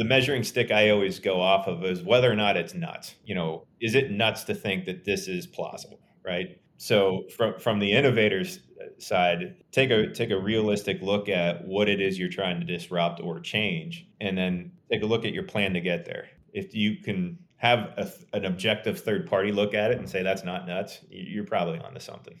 the measuring stick I always go off of is whether or not it's nuts. You know, is it nuts to think that this is plausible, right? So from from the innovators side, take a take a realistic look at what it is you're trying to disrupt or change, and then take a look at your plan to get there. If you can have a, an objective third party look at it and say that's not nuts, you're probably onto something.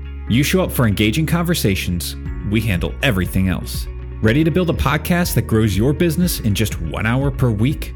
You show up for engaging conversations, we handle everything else. Ready to build a podcast that grows your business in just one hour per week?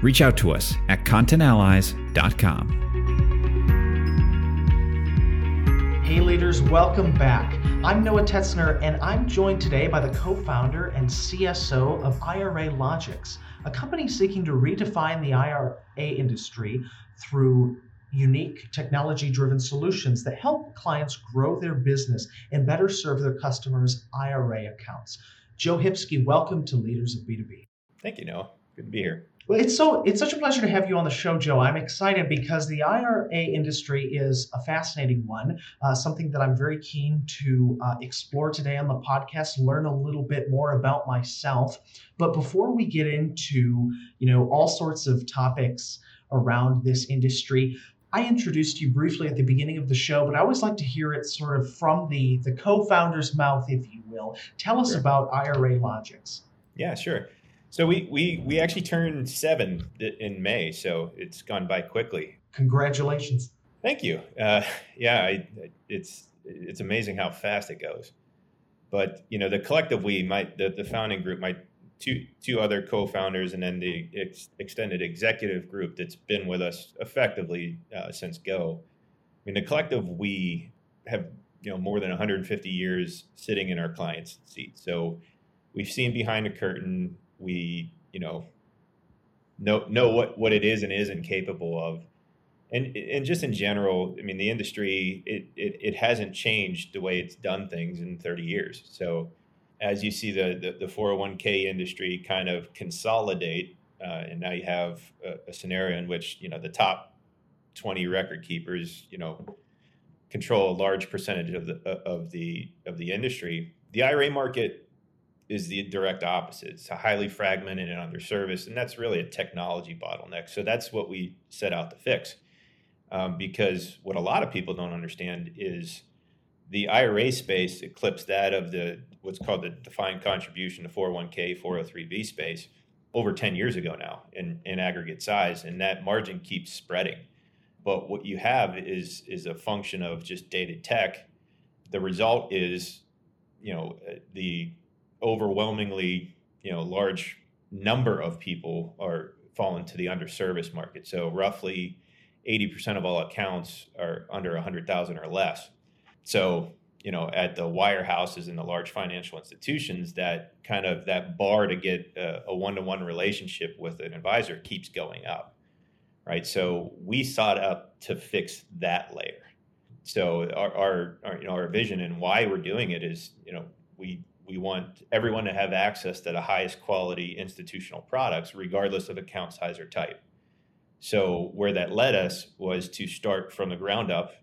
Reach out to us at contentallies.com. Hey, leaders, welcome back. I'm Noah Tetzner, and I'm joined today by the co founder and CSO of IRAlogix, a company seeking to redefine the IRA industry through unique technology driven solutions that help clients grow their business and better serve their customers' IRA accounts. Joe Hipsky, welcome to Leaders of B2B. Thank you, Noah. Good to be here. Well, it's so it's such a pleasure to have you on the show, Joe. I'm excited because the IRA industry is a fascinating one, uh, something that I'm very keen to uh, explore today on the podcast, learn a little bit more about myself. But before we get into you know all sorts of topics around this industry, I introduced you briefly at the beginning of the show, but I always like to hear it sort of from the the co-founder's mouth, if you will. Tell us sure. about IRAlogix. Yeah, sure. So we we we actually turned seven in May, so it's gone by quickly. Congratulations! Thank you. Uh, yeah, I, it's it's amazing how fast it goes. But you know, the collective we, might the, the founding group, might two two other co-founders, and then the ex- extended executive group that's been with us effectively uh, since Go. I mean, the collective we have you know more than 150 years sitting in our clients' seat, so we've seen behind the curtain. We you know know know what what it is and isn't capable of. And, and just in general, I mean, the industry it, it, it hasn't changed the way it's done things in 30 years. So as you see the, the, the 401k industry kind of consolidate, uh, and now you have a, a, scenario in which you know the top 20 record keepers, you know, control a large percentage of the of the of the industry. The IRA market is the direct opposite. It's highly fragmented and underserviced, and that's really a technology bottleneck. So that's what we set out to fix. Um, because what a lot of people don't understand is the IRA space eclipsed that of the what's called the defined contribution, the 401k, 403b space over 10 years ago now in, in aggregate size, and that margin keeps spreading. But what you have is is a function of just dated tech. The result is, you know, the overwhelmingly, you know, large number of people are fall into the underserviced market. So roughly 80% of all accounts are under 100,000 or less. So, you know, at the wirehouses and the large financial institutions, that kind of that bar to get a one to one relationship with an advisor keeps going up, right? So we sought out to fix that layer. So our, our, our you know our vision and why we're doing it is you know we we want everyone to have access to the highest quality institutional products, regardless of account size or type. So where that led us was to start from the ground up,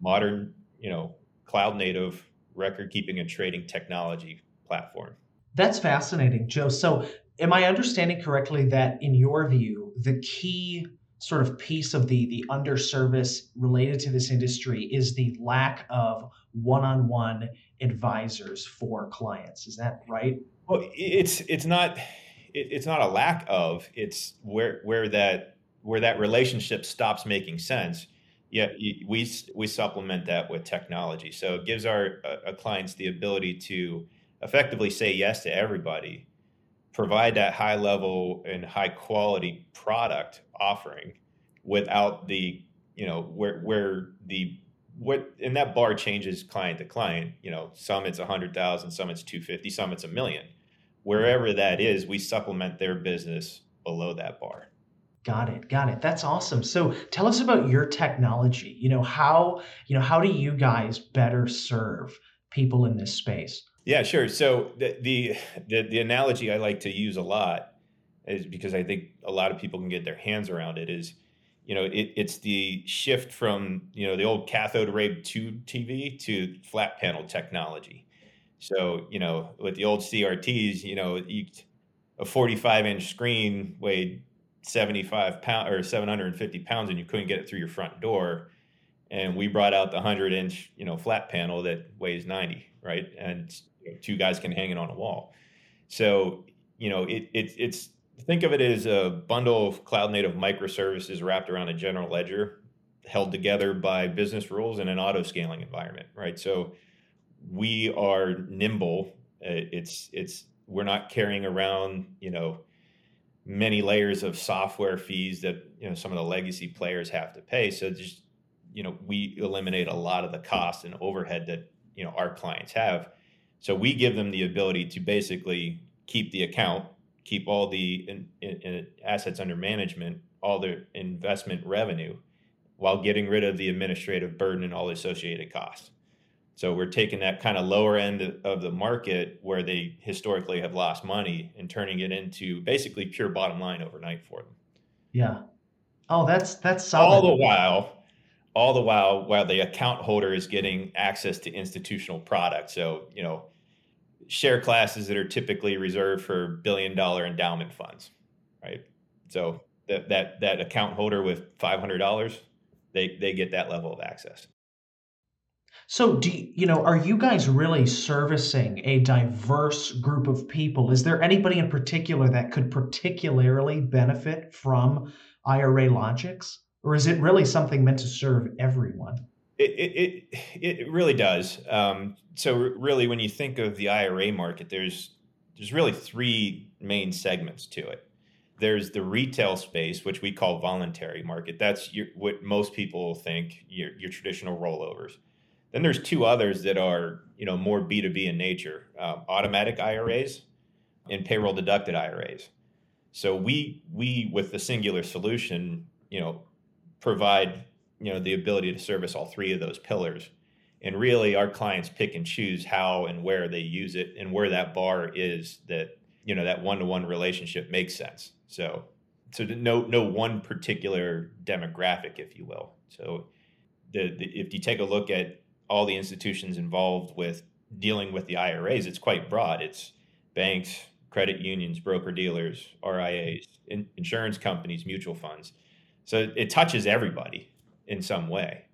modern you know, cloud native record keeping and trading technology platform. That's fascinating, Joe. So, am I understanding correctly that in your view, the key sort of piece of the the underservice related to this industry is the lack of one-on-one advisors for clients. Is that right? Well, it's it's not it's not a lack of. It's where where that where that relationship stops making sense yeah, we we supplement that with technology, so it gives our uh, clients the ability to effectively say yes to everybody, provide that high level and high quality product offering without the you know where where the what and that bar changes client to client. You know, some it's a hundred thousand, some it's two fifty, some it's a million. wherever that is, we supplement their business below that bar. Got it. Got it. That's awesome. So tell us about your technology. You know, how, you know, how do you guys better serve people in this space? Yeah, sure. So the, the the the, analogy I like to use a lot is because I think a lot of people can get their hands around it is, you know, it, it's the shift from, you know, the old cathode ray tube TV to flat panel technology. So, you know, with the old CRTs, you know, you, a 45 inch screen weighed 75 pound or 750 pounds and you couldn't get it through your front door. And we brought out the 100 inch, you know, flat panel that weighs 90, right? And two guys can hang it on a wall. So, you know, it, it it's think of it as a bundle of cloud native microservices wrapped around a general ledger held together by business rules in an auto scaling environment, right? So we are nimble. Uh, it's it's we're not carrying around, you know, many layers of software fees that you know some of the legacy players have to pay. So just you know, we eliminate a lot of the cost and overhead that you know our clients have. So we give them the ability to basically keep the account, keep all the in, in, in assets under management, all the investment revenue, while getting rid of the administrative burden and all the associated costs. So we're taking that kind of lower end of the market where they historically have lost money and turning it into basically pure bottom line overnight for them. Yeah. Oh, that's that's solid. All the while, all the while, while the account holder is getting access to institutional products. So you know, share classes that are typically reserved for billion dollar endowment funds, right? So that that that account holder with five hundred dollars, they they get that level of access. So, do you, you know, are you guys really servicing a diverse group of people? Is there anybody in particular that could particularly benefit from IRAlogix? or is it really something meant to serve everyone? It it it, really does. Um, so, really, when you think of the IRA market, there's there's really three main segments to it. There's the retail space, which we call voluntary market. That's your, what most people think your, your traditional rollovers then there's two others that are you know more B2B in nature: um, automatic IRAs and payroll deducted IRAs. So we we with the singular solution, you know, provide you know the ability to service all three of those pillars. And really, our clients pick and choose how and where they use it, and where that bar is that you know that one-to-one relationship makes sense. So, so no no one particular demographic, if you will. So, the, the if you take a look at all the institutions involved with dealing with the IRAs, it's quite broad. It's banks, credit unions, broker dealers, RIAs, in, insurance companies, mutual funds. So it touches everybody in some way.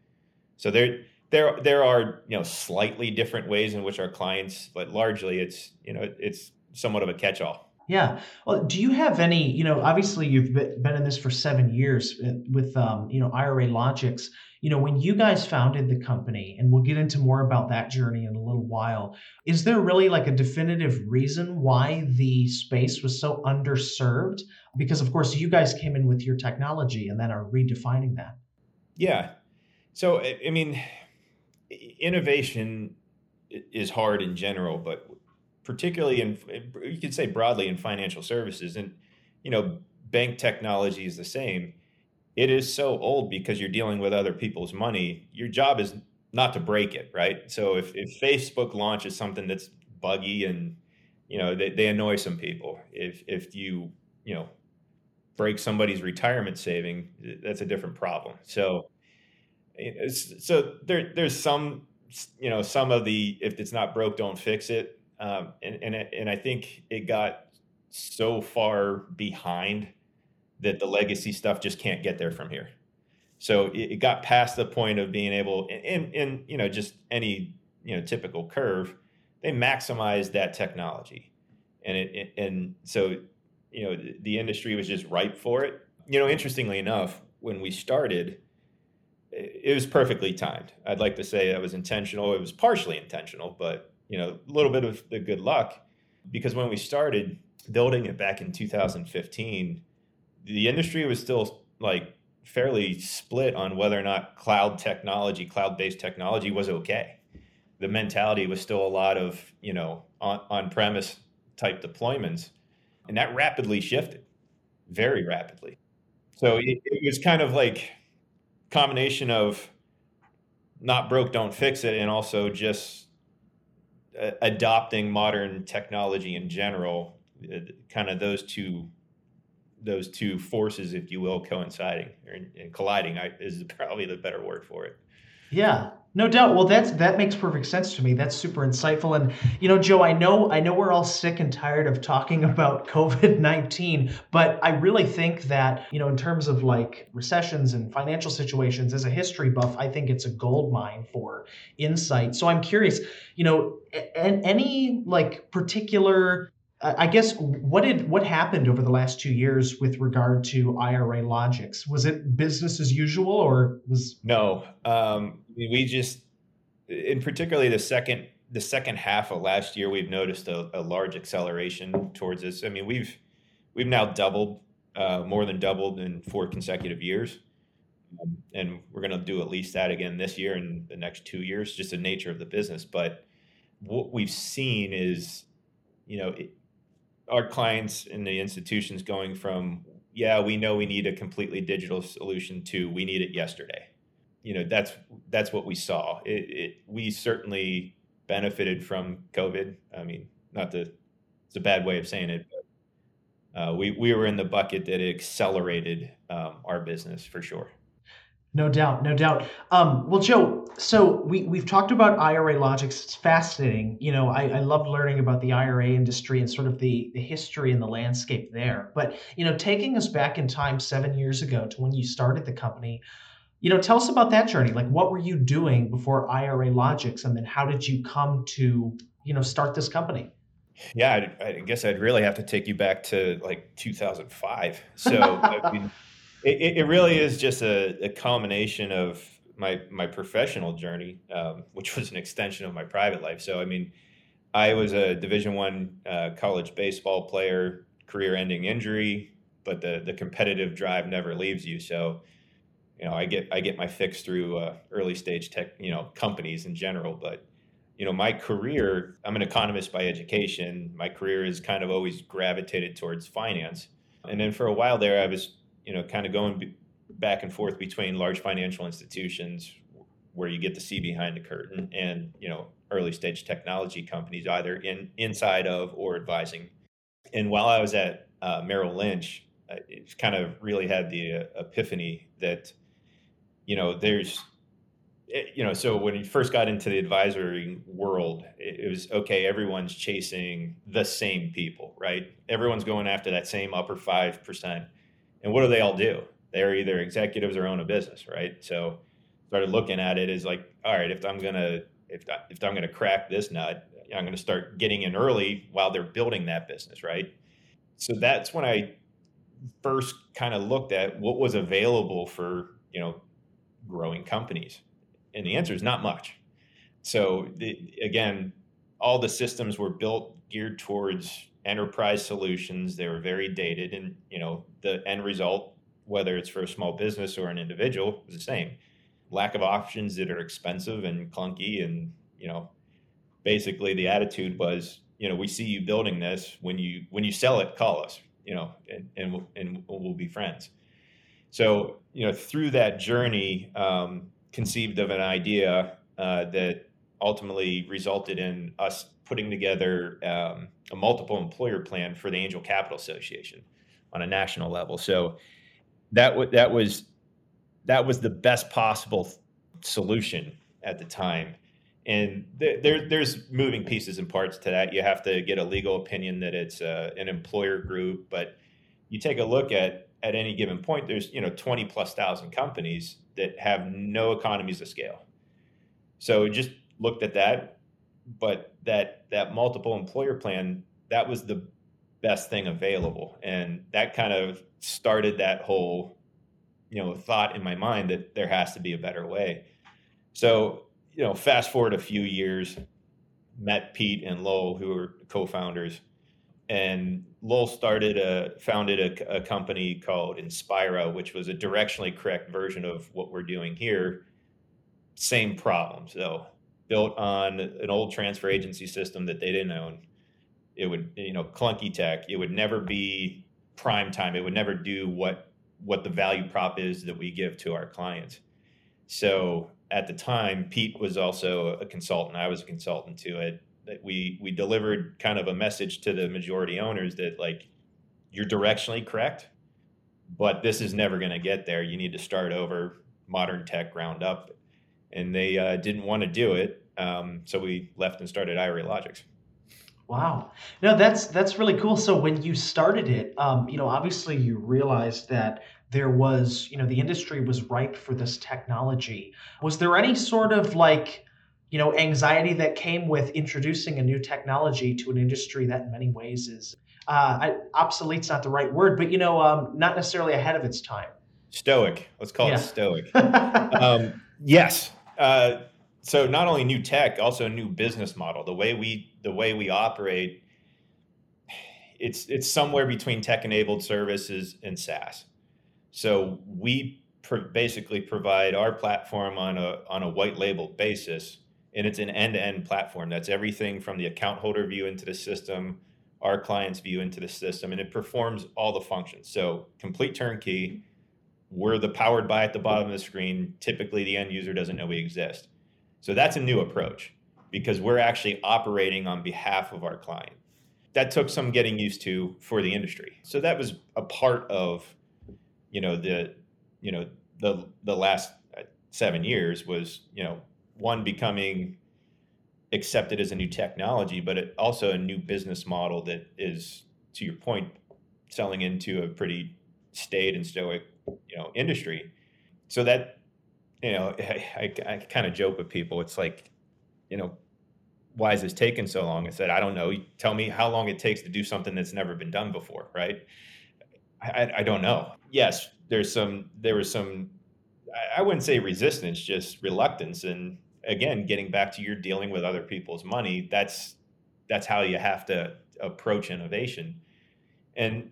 So there there there are you know slightly different ways in which our clients, but largely it's you know it's somewhat of a catch-all. Yeah. Well, do you have any? You know, obviously you've been in this for seven years uh, with um, you know IRAlogix. you know, when you guys founded the company, and we'll get into more about that journey in a little while, is there really like a definitive reason why the space was so underserved? Because, of course, you guys came in with your technology and then are redefining that. Yeah. So, I mean, innovation is hard in general, but particularly in, you could say broadly in financial services. And, you know, bank technology is the same it is so old because you're dealing with other people's money. Your job is not to break it, right? So if, if Facebook launches something that's buggy and you know they, they annoy some people, if if you you know break somebody's retirement saving, that's a different problem. So eh, so there there's some you know some of the if it's not broke, don't fix it, um, and and and I think it got so far behind that the legacy stuff just can't get there from here. So it, it got past the point of being able, in, in you know just any you know typical curve, they maximized that technology, and it, it and so you know the, the industry was just ripe for it. You know, interestingly enough, when we started, it was perfectly timed. I'd like to say that was intentional. It was partially intentional, but you know, a little bit of the good luck because when we started building it back in 2015, the industry was still like fairly split on whether or not cloud technology, cloud based technology was okay. The mentality was still a lot of, you know, on, premise type deployments, and that rapidly shifted, very rapidly. So it, it was kind of like combination of not broke, don't fix it, and also just adopting modern technology in general. Kind of those two those two forces, if you will, coinciding or and colliding I, is probably the better word for it. Yeah, no doubt. Well, that's that makes perfect sense to me. That's super insightful. And you know, Joe, I know I know we're all sick and tired of talking about COVID nineteen, but I really think that you know, in terms of like recessions and financial situations, as a history buff, I think it's a gold mine for insight. So I'm curious, you know, any like particular I guess what did what happened over the last two years with regard to IRAlogix? Was it business as usual, or was no? Um, we just, in particularly the second the second half of last year, we've noticed a, a large acceleration towards this. I mean, we've we've now doubled, uh, more than doubled in four consecutive years, um, and we're going to do at least that again this year and the next two years. Just the nature of the business, but what we've seen is, you know. It, our clients and the institutions going from yeah we know we need a completely digital solution to we need it yesterday. You know that's that's what we saw. It, it, we certainly benefited from covid. I mean not the it's a bad way of saying it but uh, we, we were in the bucket that accelerated um, our business for sure no doubt, no doubt. Um, well, Joe, so we, we've talked about IRAlogix. It's fascinating. You know, I, I love learning about the IRA industry and sort of the, the history and the landscape there. But, you know, taking us back in time seven years ago to when you started the company, you know, tell us about that journey. Like, what were you doing before IRAlogix? And then how did you come to, you know, start this company? Yeah, I, I guess I'd really have to take you back to like 2005. So, I mean, it, it really is just a, a culmination of my my professional journey, um, which was an extension of my private life. So I mean, I was a Division One uh, college baseball player, career-ending injury, but the the competitive drive never leaves you. So you know, I get I get my fix through uh, early stage tech, you know, companies in general. But you know, my career, I'm an economist by education. My career has kind of always gravitated towards finance, and then for a while there, I was you know, kind of going back and forth between large financial institutions where you get to see behind the curtain and, you know, early stage technology companies either in inside of or advising. And while I was at uh, Merrill Lynch, it kind of really had the uh, epiphany that, you know, there's, you know, so when you first got into the advisory world, it, it was okay. Everyone's chasing the same people, right? Everyone's going after that same upper five percent and what do they all do? They're either executives or own a business, right? So started looking at it as like, all right, if I'm gonna if I, if I'm gonna crack this nut, I'm gonna start getting in early while they're building that business, right? So that's when I first kind of looked at what was available for you know growing companies, and the answer is not much. So the, again, all the systems were built geared towards enterprise solutions. They were very dated, and you know the end result, whether it's for a small business or an individual, is the same. Lack of options that are expensive and clunky, and you know, basically the attitude was, you know, we see you building this. When you when you sell it, call us, you know, and and we'll, and we'll be friends. So you know, through that journey, um, conceived of an idea uh, that ultimately resulted in us putting together um, a multiple employer plan for the Angel Capital Association on a national level. So that w- that was that was the best possible solution at the time. And th- there, there's moving pieces and parts to that. You have to get a legal opinion that it's uh, an employer group, but you take a look at at any given point, there's you know 20 plus thousand companies that have no economies of scale. So just looked at that but that that multiple employer plan that was the best thing available. And that kind of started that whole you know thought in my mind that there has to be a better way. So you know fast forward a few years met pete and lowell who were co-founders and lowell started a founded a, a company called inspira which was a directionally correct version of what we're doing here. Same problems though built on an old transfer agency system that they didn't own. it would you know clunky tech. It would never be prime time. It would never do what what the value prop is that we give to our clients. So at the time, Pete was also a consultant. I was a consultant to it. That we we delivered kind of a message to the majority owners that like you're directionally correct, but this is never going to get there. You need to start over, modern tech ground up, and they uh, didn't want to do it. Um, so we left and started IRAlogix. Wow, no, that's that's really cool. So when you started it, um, you know, obviously you realized that there was, you know, the industry was ripe for this technology. Was there any sort of like, you know, anxiety that came with introducing a new technology to an industry that in many ways is uh, I, obsolete's not the right word, but you know, um, not necessarily ahead of its time. Stoic. Let's call yeah. it stoic. um, yes. Uh, so not only new tech, also a new business model. The way we the way we operate, it's it's somewhere between tech enabled services and SaaS. So we basically provide our platform on a on a white label basis, and it's an end to end platform. That's everything from the account holder view into the system, our client's view into the system, and it performs all the functions. So complete turnkey. We're the powered by at the bottom of the screen. Typically, the end user doesn't know we exist. So that's a new approach because we're actually operating on behalf of our client. That took some getting used to for the industry. So that was a part of you know the you know the the last uh, seven years was you know one becoming accepted as a new technology, but it, also a new business model that is, to your point, selling into a pretty staid and stoic, you know, industry. So that, you know, I, I, I kind of joke with people. It's like, you know, why is this taking so long? I said, I don't know. Tell me how long it takes to do something that's never been done before, right? I, I don't know. Yes, there's some. There was some. I wouldn't say resistance, just reluctance. And again, getting back to you're dealing with other people's money. That's that's how you have to approach innovation. And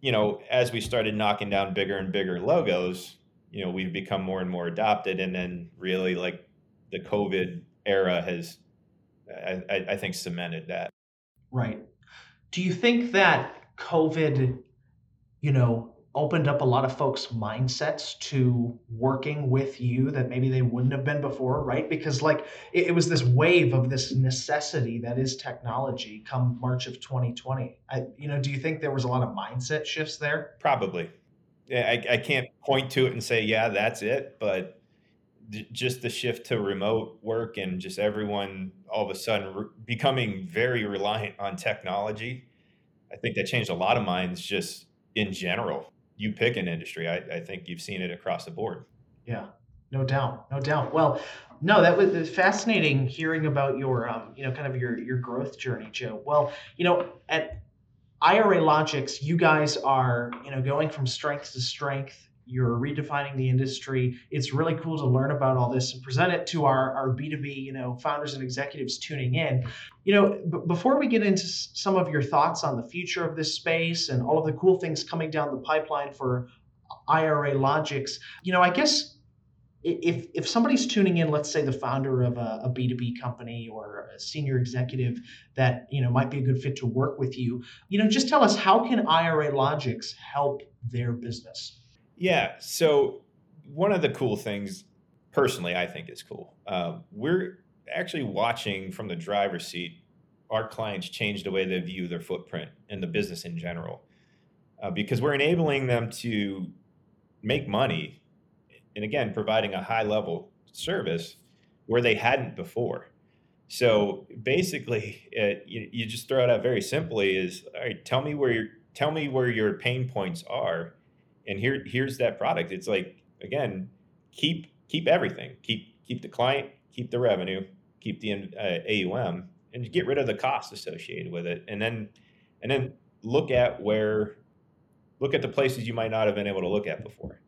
you know, as we started knocking down bigger and bigger logos, you know, we've become more and more adopted. And then really, like the COVID era has, I, I think, cemented that. Right. Do you think that COVID you know, opened up a lot of folks' mindsets to working with you that maybe they wouldn't have been before, right? Because like it, it was this wave of this necessity that is technology come March of 2020. I, you know, do you think there was a lot of mindset shifts there? Probably. I, I can't point to it and say, yeah, that's it, but just the shift to remote work and just everyone all of a sudden re- becoming very reliant on technology. I think that changed a lot of minds just in general. You pick an industry. I, I think you've seen it across the board. Yeah, no doubt, no doubt. Well, no, that was fascinating hearing about your, um, you know, kind of your your growth journey, Joe. Well, you know, at IRAlogix, you guys are, you know, going from strength to strength you're redefining the industry. It's really cool to learn about all this and present it to our, our B2B, you know, founders and executives tuning in. You know, b- before we get into s- some of your thoughts on the future of this space and all of the cool things coming down the pipeline for IRAlogix, you know, I guess if if somebody's tuning in, let's say the founder of a a B2B company or a senior executive that you know might be a good fit to work with you, you know, just tell us how can IRAlogix help their business? Yeah. So one of the cool things, personally, I think is cool. Uh, we're actually watching from the driver's seat our clients change the way they view their footprint and the business in general, uh, because we're enabling them to make money, and again, providing a high level service where they hadn't before. So basically, it, you, you just throw it out very simply: is all right. Tell me where your tell me where your pain points are and here here's that product. It's like again, keep keep everything. Keep keep the client, keep the revenue, keep the uh, AUM, and get rid of the costs associated with it. And then and then look at where look at the places you might not have been able to look at before.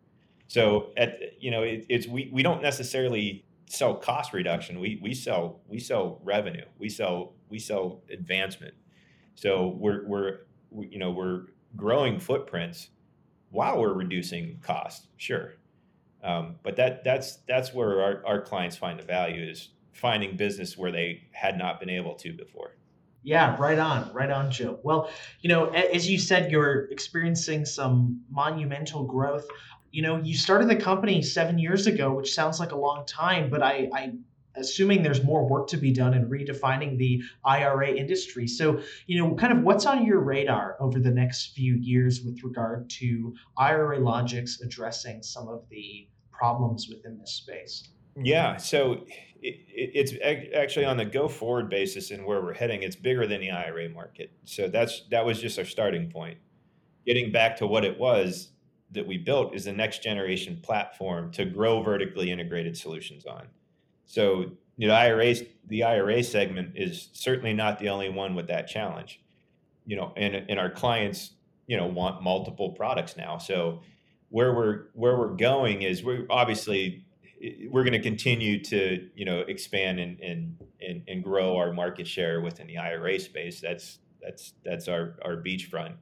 So at you know it, it's we we don't necessarily sell cost reduction. We we sell we sell revenue. We sell we sell advancement. So we're we're we, you know we're growing footprints while we're reducing cost, sure. Um, but that that's that's where our, our clients find the value is finding business where they had not been able to before. Yeah, right on, right on, Joe. Well, you know, as you said, you're experiencing some monumental growth. You know, you started the company seven years ago, which sounds like a long time, but I, I assuming there's more work to be done in redefining the IRA industry. So, you know, kind of what's on your radar over the next few years with regard to IRAlogix addressing some of the problems within this space? Yeah, so it, it's actually on the go forward basis and where we're heading, it's bigger than the IRA market. So that's that was just our starting point. Getting back to what it was that we built is the next generation platform to grow vertically integrated solutions on. So, you know, IRA, the IRA segment is certainly not the only one with that challenge. You know, and, and our clients, you know, want multiple products now. So where we're where we're going is we're obviously we're going to continue to you know expand and, and and and grow our market share within the IRA space. That's that's that's our our beachfront.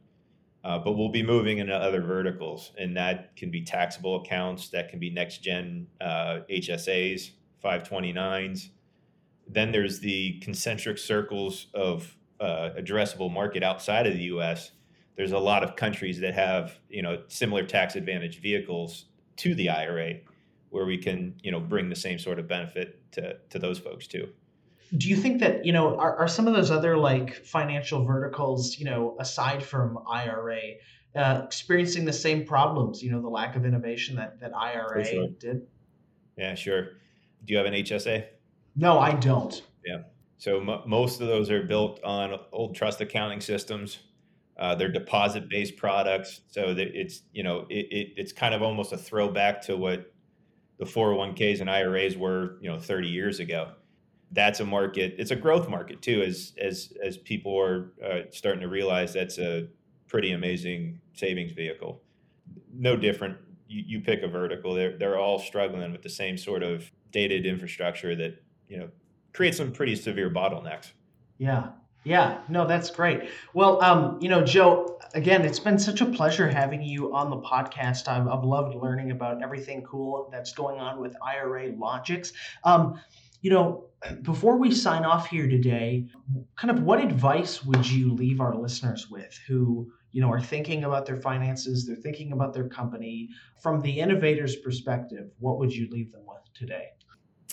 Uh, but we'll be moving into other verticals, and that can be taxable accounts, that can be next gen uh, HSAs, 529s. Then there's the concentric circles of uh, addressable market outside of the U.S. There's a lot of countries that have you know similar tax advantage vehicles to the IRA, where we can you know bring the same sort of benefit to to those folks too. Do you think that you know are, are some of those other like financial verticals you know aside from IRA uh, experiencing the same problems? You know the lack of innovation that that IRA sure. did. Yeah, sure. Do you have an HSA? No, I don't. Yeah. So m- most of those are built on old trust accounting systems. Uh, they're deposit-based products, so that it's you know it, it, it's kind of almost a throwback to what the 401ks and IRAs were you know 30 years ago. That's a market. It's a growth market too, as as as people are uh, starting to realize that's a pretty amazing savings vehicle. No different. You, you pick a vertical. They're they're all struggling with the same sort of dated infrastructure that you know creates some pretty severe bottlenecks. Yeah, yeah, no, that's great. Well, um, you know, Joe, again, it's been such a pleasure having you on the podcast. I've, I've loved learning about everything cool that's going on with IRAlogix. Um, you know, before we sign off here today, kind of what advice would you leave our listeners with who you know are thinking about their finances they're thinking about their company from the innovator's perspective what would you leave them with today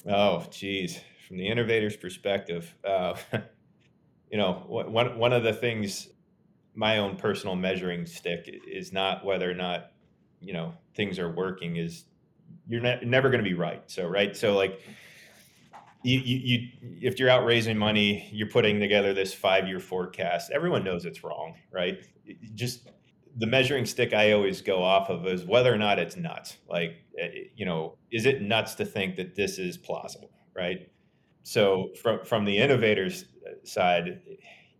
Oh, geez. From the innovator's perspective, uh, you know, one one of the things, my own personal measuring stick is not whether or not, you know, things are working. Is you're ne- never going to be right. So right. So like, you, you, you if you're out raising money, you're putting together this five year forecast. Everyone knows it's wrong, right? Just the measuring stick I always go off of is whether or not it's nuts. Like, eh, you know, is it nuts to think that this is plausible, right? So from from the innovators side,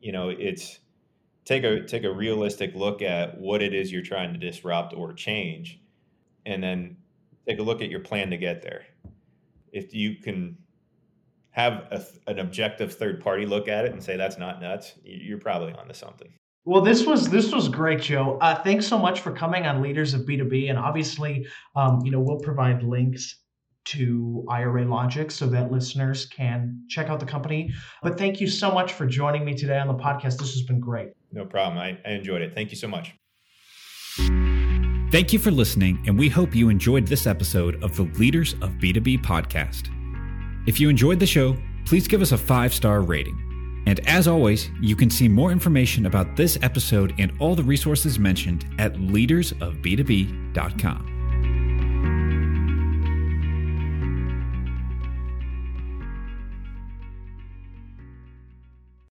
you know, it's take a take a realistic look at what it is you're trying to disrupt or change, and then take a look at your plan to get there. If you can have a, an objective third party look at it and say that's not nuts, you're probably onto something. Well, this was this was great, Joe. Uh, thanks so much for coming on Leaders of B2B, and obviously, um, you know, we'll provide links to IRA Logic so that listeners can check out the company. But thank you so much for joining me today on the podcast. This has been great. No problem. I, I enjoyed it. Thank you so much. Thank you for listening, and we hope you enjoyed this episode of the Leaders of B2B podcast. If you enjoyed the show, please give us a five star rating. And as always, you can see more information about this episode and all the resources mentioned at leadersofb2b.com.